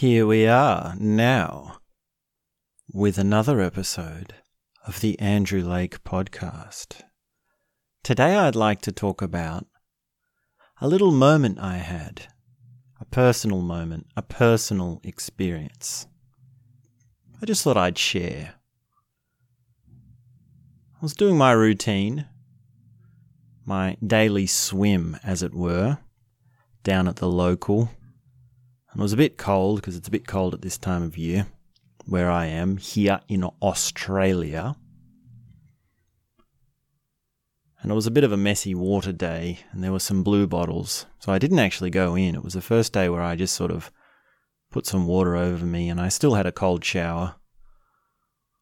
Here we are now with another episode of the Andrew Lake podcast. Today I'd like to talk about a little moment I had, a personal moment, a personal experience. I just thought I'd share. I was doing my routine, my daily swim, as it were, down at the local and it was a bit cold because it's a bit cold at this time of year where I am here in Australia. And it was a bit of a messy water day, and there were some blue bottles. So I didn't actually go in. It was the first day where I just sort of put some water over me, and I still had a cold shower.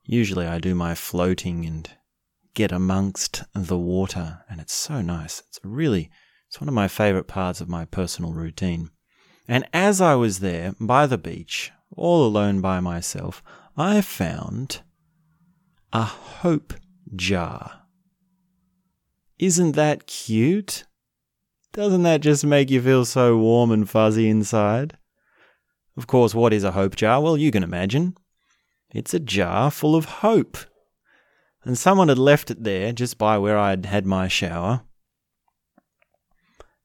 Usually I do my floating and get amongst the water, and it's so nice. It's really, it's one of my favorite parts of my personal routine. And as I was there by the beach, all alone by myself, I found a hope jar. Isn't that cute? Doesn't that just make you feel so warm and fuzzy inside? Of course, what is a hope jar? Well, you can imagine. It's a jar full of hope. And someone had left it there just by where I'd had my shower.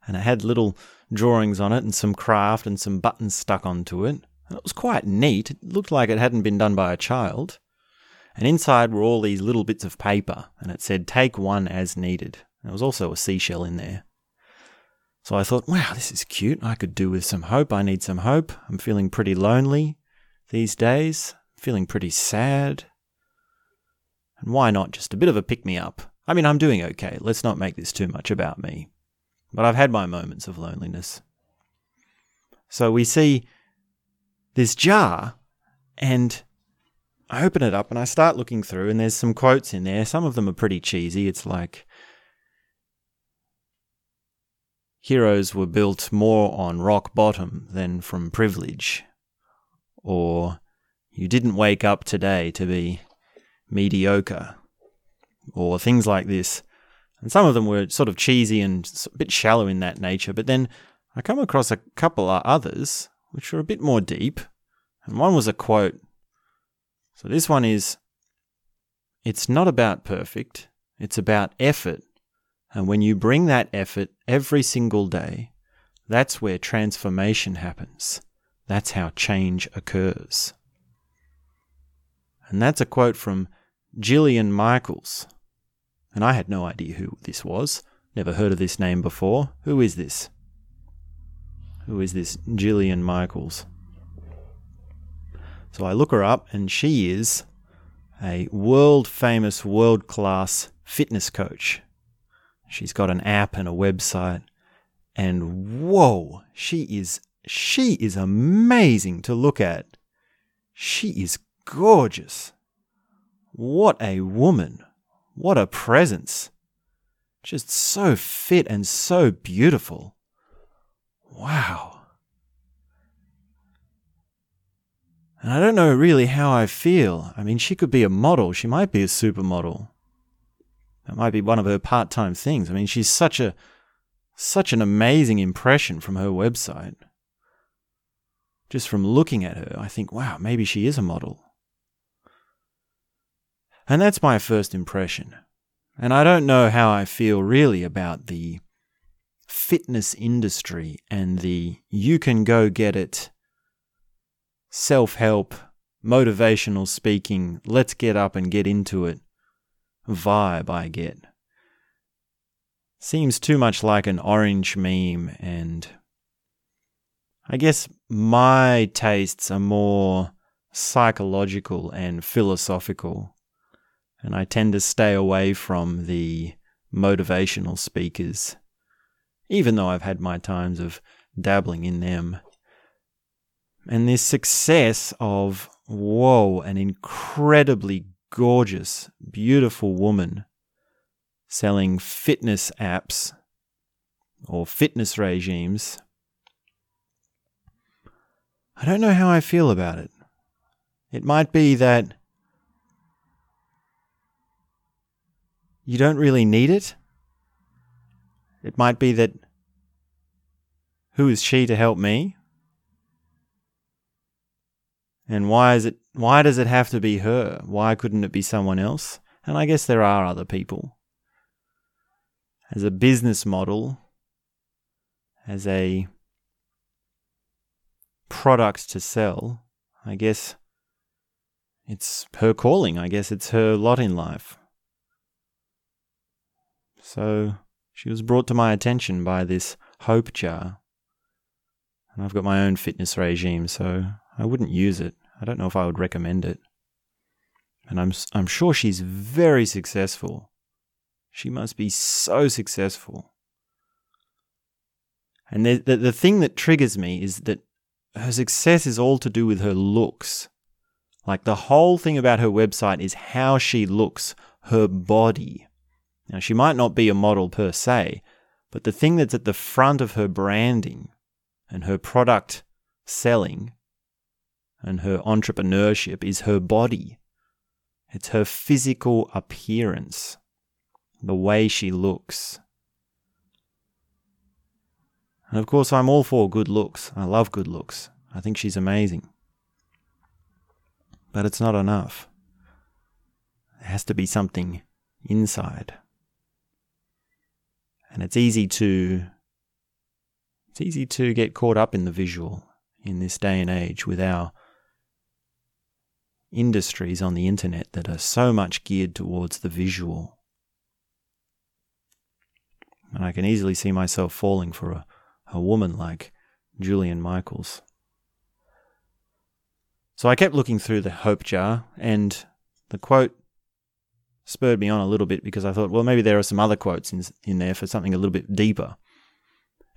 And it had little drawings on it and some craft and some buttons stuck onto it. And it was quite neat. It looked like it hadn't been done by a child. And inside were all these little bits of paper, and it said, Take one as needed. And There was also a seashell in there. So I thought, wow, this is cute. I could do with some hope. I need some hope. I'm feeling pretty lonely these days, I'm feeling pretty sad. And why not just a bit of a pick me up? I mean, I'm doing okay. Let's not make this too much about me but I've had my moments of loneliness. So we see this jar, and I open it up and I start looking through, and there's some quotes in there. Some of them are pretty cheesy. It's like, Heroes were built more on rock bottom than from privilege. Or, you didn't wake up today to be mediocre. Or things like this. And some of them were sort of cheesy and a bit shallow in that nature. But then I come across a couple of others which were a bit more deep. And one was a quote. So this one is It's not about perfect, it's about effort. And when you bring that effort every single day, that's where transformation happens. That's how change occurs. And that's a quote from Jillian Michaels, and I had no idea who this was. Never heard of this name before. Who is this? Who is this Jillian Michaels? So I look her up, and she is a world famous, world class fitness coach. She's got an app and a website, and whoa, she is she is amazing to look at. She is gorgeous. What a woman. What a presence. Just so fit and so beautiful. Wow. And I don't know really how I feel. I mean, she could be a model. She might be a supermodel. That might be one of her part-time things. I mean, she's such a such an amazing impression from her website. Just from looking at her, I think, wow, maybe she is a model. And that's my first impression. And I don't know how I feel really about the fitness industry and the you can go get it self help, motivational speaking, let's get up and get into it vibe I get. Seems too much like an orange meme, and I guess my tastes are more psychological and philosophical and I tend to stay away from the motivational speakers, even though I've had my times of dabbling in them. And this success of, whoa, an incredibly gorgeous, beautiful woman selling fitness apps or fitness regimes. I don't know how I feel about it. It might be that you don't really need it. It might be that who is she to help me? And why is it why does it have to be her? Why couldn't it be someone else? And I guess there are other people. As a business model, as a product to sell, I guess it's her calling. I guess it's her lot in life. So she was brought to my attention by this hope jar. And I've got my own fitness regime, so I wouldn't use it. I don't know if I would recommend it. And I'm I'm sure she's very successful. She must be so successful. And the, the, the thing that triggers me is that her success is all to do with her looks. Like the whole thing about her website is how she looks, her body. Now, she might not be a model per se, but the thing that's at the front of her branding and her product selling and her entrepreneurship is her body. It's her physical appearance, the way she looks. And of course, I'm all for good looks. I love good looks. I think she's amazing. But it's not enough. There has to be something inside. And it's easy to it's easy to get caught up in the visual in this day and age with our industries on the internet that are so much geared towards the visual. And I can easily see myself falling for a, a woman like Jillian Michaels. So I kept looking through the hope jar, and the quote spurred me on a little bit because I thought, well, maybe there are some other quotes in, in there for something a little bit deeper.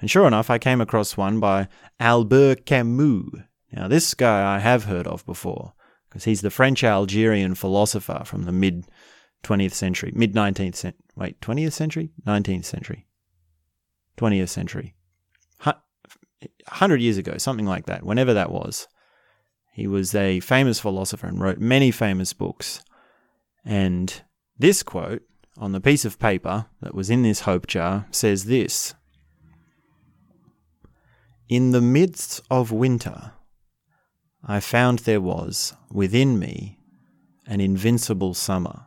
And sure enough, I came across one by Albert Camus. Now, this guy I have heard of before because he's the French Algerian philosopher from the mid 20th century, mid 19th century. Wait, 20th century? 19th century. 20th century. 100 years ago, something like that, whenever that was. He was a famous philosopher and wrote many famous books. And this quote on the piece of paper that was in this hope jar says this In the midst of winter, I found there was within me an invincible summer.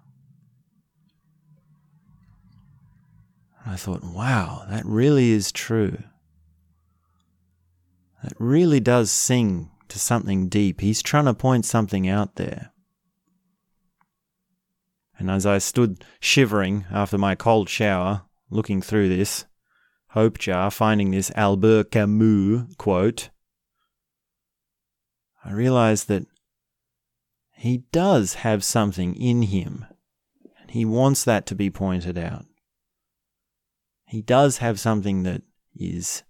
I thought, wow, that really is true. That really does sing to something deep. He's trying to point something out there. And as I stood shivering after my cold shower, looking through this hope jar, finding this Albert Camus quote, I realized that he does have something in him, and he wants that to be pointed out. He does have something that is.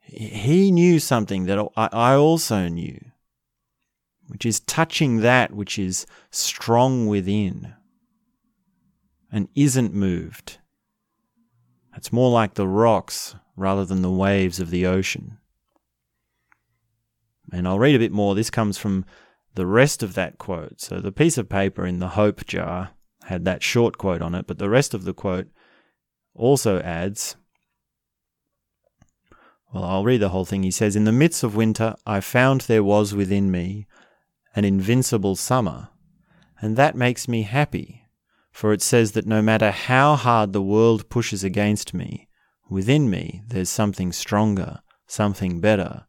He knew something that I also knew which is touching that which is strong within and isn't moved. It's more like the rocks rather than the waves of the ocean. And I'll read a bit more. This comes from the rest of that quote. So the piece of paper in the hope jar had that short quote on it, but the rest of the quote also adds well, I'll read the whole thing. He says, In the midst of winter, I found there was within me an invincible summer, and that makes me happy, for it says that no matter how hard the world pushes against me, within me there's something stronger, something better,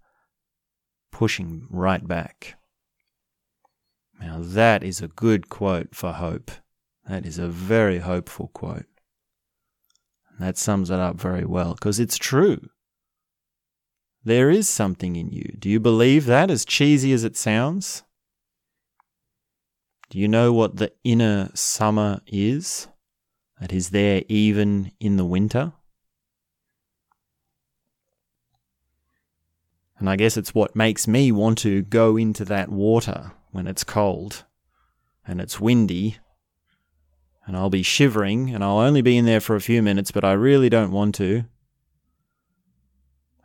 pushing right back. Now, that is a good quote for hope. That is a very hopeful quote. That sums it up very well because it's true. There is something in you. Do you believe that, as cheesy as it sounds? Do you know what the inner summer is that is there even in the winter? And I guess it's what makes me want to go into that water when it's cold and it's windy and I'll be shivering and I'll only be in there for a few minutes, but I really don't want to.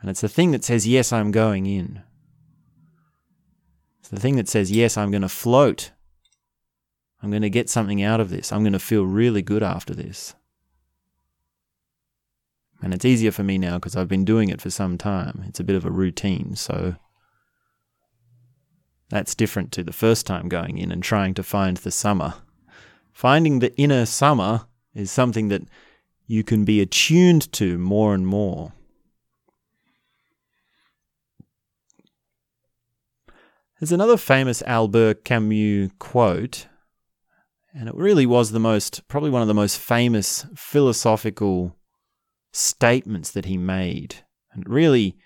And it's the thing that says, yes, I'm going in. It's the thing that says, yes, I'm going to float I'm going to get something out of this. I'm going to feel really good after this. And it's easier for me now because I've been doing it for some time. It's a bit of a routine. So That's different to the first time going in and trying to find the summer. Finding the inner summer is something that you can be attuned to more and more. There's another famous Albert Camus quote, and it really was the most, probably one of the most famous philosophical statements that he made. And really,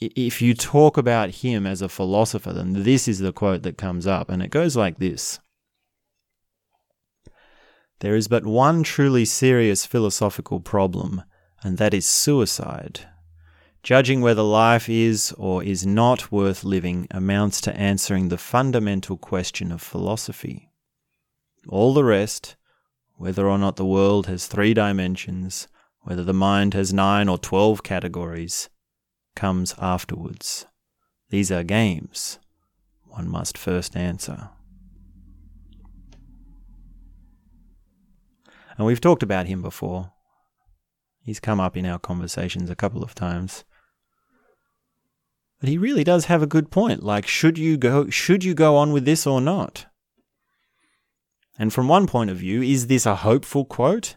if you talk about him as a philosopher, then this is the quote that comes up, and it goes like this There is but one truly serious philosophical problem, and that is suicide. Judging whether life is or is not worth living amounts to answering the fundamental question of philosophy. All the rest, whether or not the world has three dimensions, whether the mind has nine or twelve categories, comes afterwards. These are games. One must first answer. And we've talked about him before. He's come up in our conversations a couple of times. But he really does have a good point. Like, should you go should you go on with this or not? And from one point of view, is this a hopeful quote?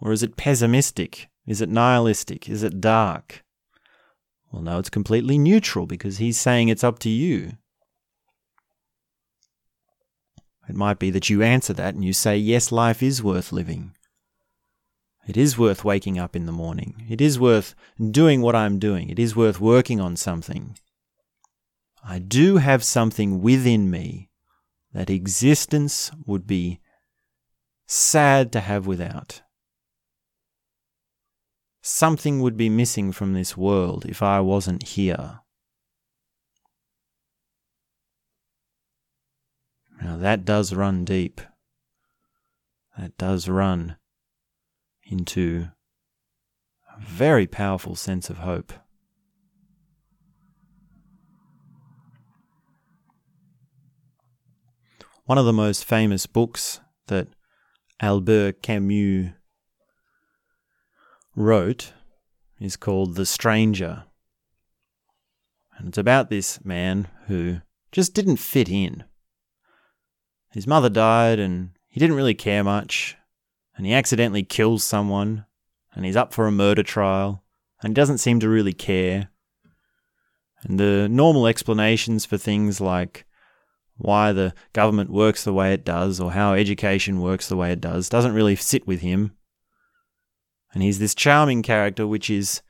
Or is it pessimistic? Is it nihilistic? Is it dark? Well, no, it's completely neutral because he's saying it's up to you. It might be that you answer that and you say, Yes, life is worth living. It is worth waking up in the morning. It is worth doing what I'm doing. It is worth working on something. I do have something within me that existence would be sad to have without. Something would be missing from this world if I wasn't here. Now that does run deep. That does run into a very powerful sense of hope. One of the most famous books that Albert Camus wrote is called The Stranger. And it's about this man who just didn't fit in. His mother died and he didn't really care much, and he accidentally kills someone, and he's up for a murder trial, and he doesn't seem to really care. And the normal explanations for things like why the government works the way it does or how education works the way it does doesn't really sit with him. And he's this charming character, which is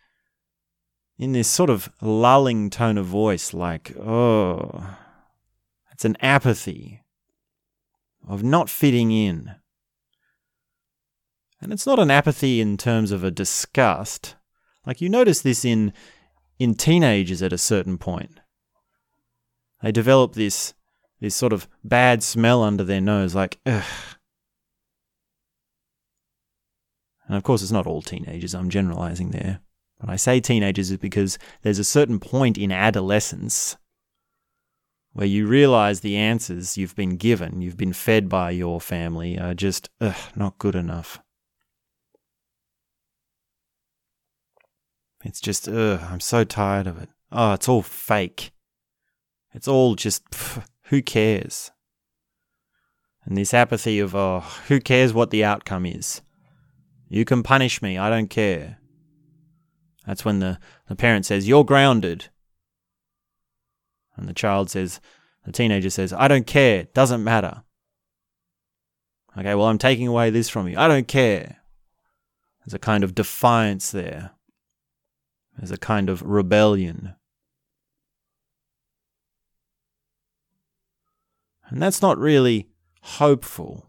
in this sort of lulling tone of voice, like, oh, it's an apathy of not fitting in. And it's not an apathy in terms of a disgust. Like you notice this in in teenagers at a certain point. They develop this this sort of bad smell under their nose, like ugh, And of course, it's not all teenagers, I'm generalizing there. But I say teenagers is because there's a certain point in adolescence where you realize the answers you've been given, you've been fed by your family, are just ugh, not good enough. It's just, ugh, I'm so tired of it. Oh, it's all fake. It's all just, who cares? And this apathy of, oh, who cares what the outcome is? You can punish me, I don't care. That's when the, the parent says, You're grounded. And the child says, the teenager says, I don't care, doesn't matter. Okay, well, I'm taking away this from you. I don't care. There's a kind of defiance there, there's a kind of rebellion. And that's not really hopeful.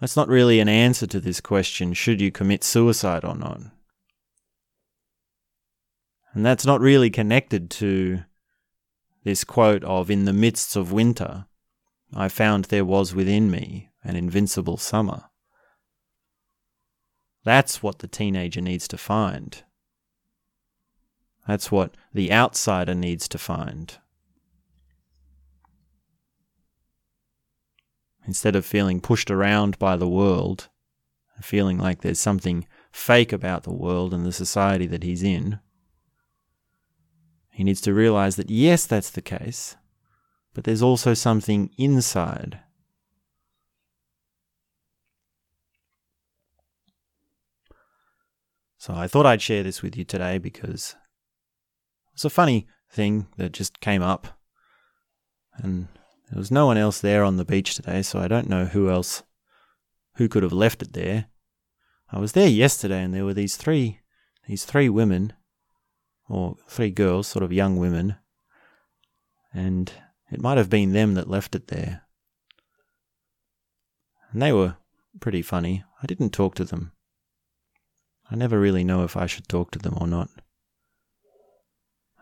That's not really an answer to this question should you commit suicide or not? And that's not really connected to this quote of In the midst of winter, I found there was within me an invincible summer. That's what the teenager needs to find. That's what the outsider needs to find. Instead of feeling pushed around by the world, feeling like there's something fake about the world and the society that he's in, he needs to realize that yes, that's the case, but there's also something inside. So I thought I'd share this with you today because it's a funny thing that just came up. And there was no one else there on the beach today, so I don't know who else who could have left it there. I was there yesterday and there were these three these three women or three girls, sort of young women, and it might have been them that left it there. And they were pretty funny. I didn't talk to them. I never really know if I should talk to them or not.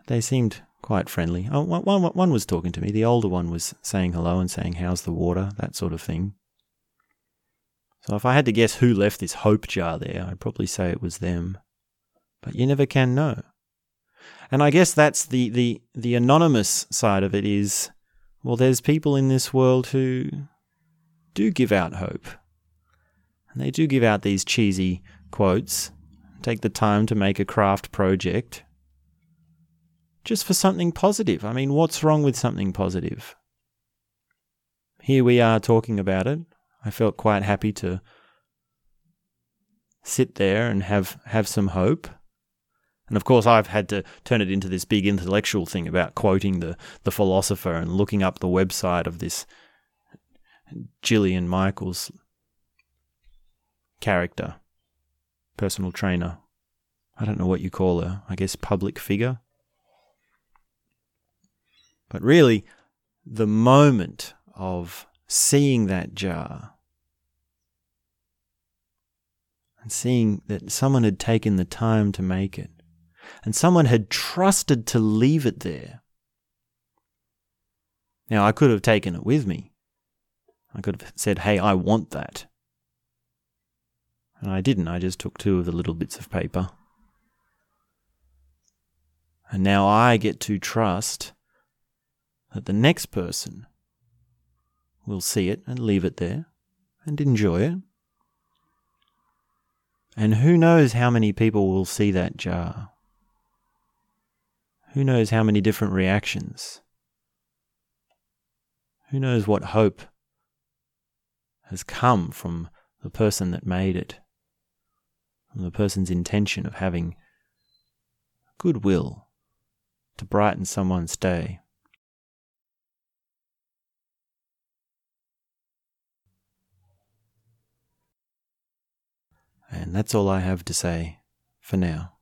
They seemed quite friendly. Oh, one, one, one was talking to me. The older one was saying hello and saying, How's the water? That sort of thing. So if I had to guess who left this hope jar there, I'd probably say it was them. But you never can know. And I guess that's the, the, the anonymous side of it is well, there's people in this world who do give out hope. And they do give out these cheesy quotes, take the time to make a craft project just for something positive. I mean, what's wrong with something positive? Here we are talking about it. I felt quite happy to sit there and have, have some hope. And of course, I've had to turn it into this big intellectual thing about quoting the, the philosopher and looking up the website of this Jillian Michaels character, personal trainer. I don't know what you call her. I guess public figure. But really, the moment of seeing that jar and seeing that someone had taken the time to make it and someone had trusted to leave it there. Now, I could have taken it with me. I could have said, hey, I want that. And I didn't. I just took two of the little bits of paper. And now I get to trust that the next person will see it and leave it there and enjoy it. And who knows how many people will see that jar? Who knows how many different reactions? Who knows what hope has come from the person that made it, from the person's intention of having goodwill to brighten someone's day. And that's all I have to say for now.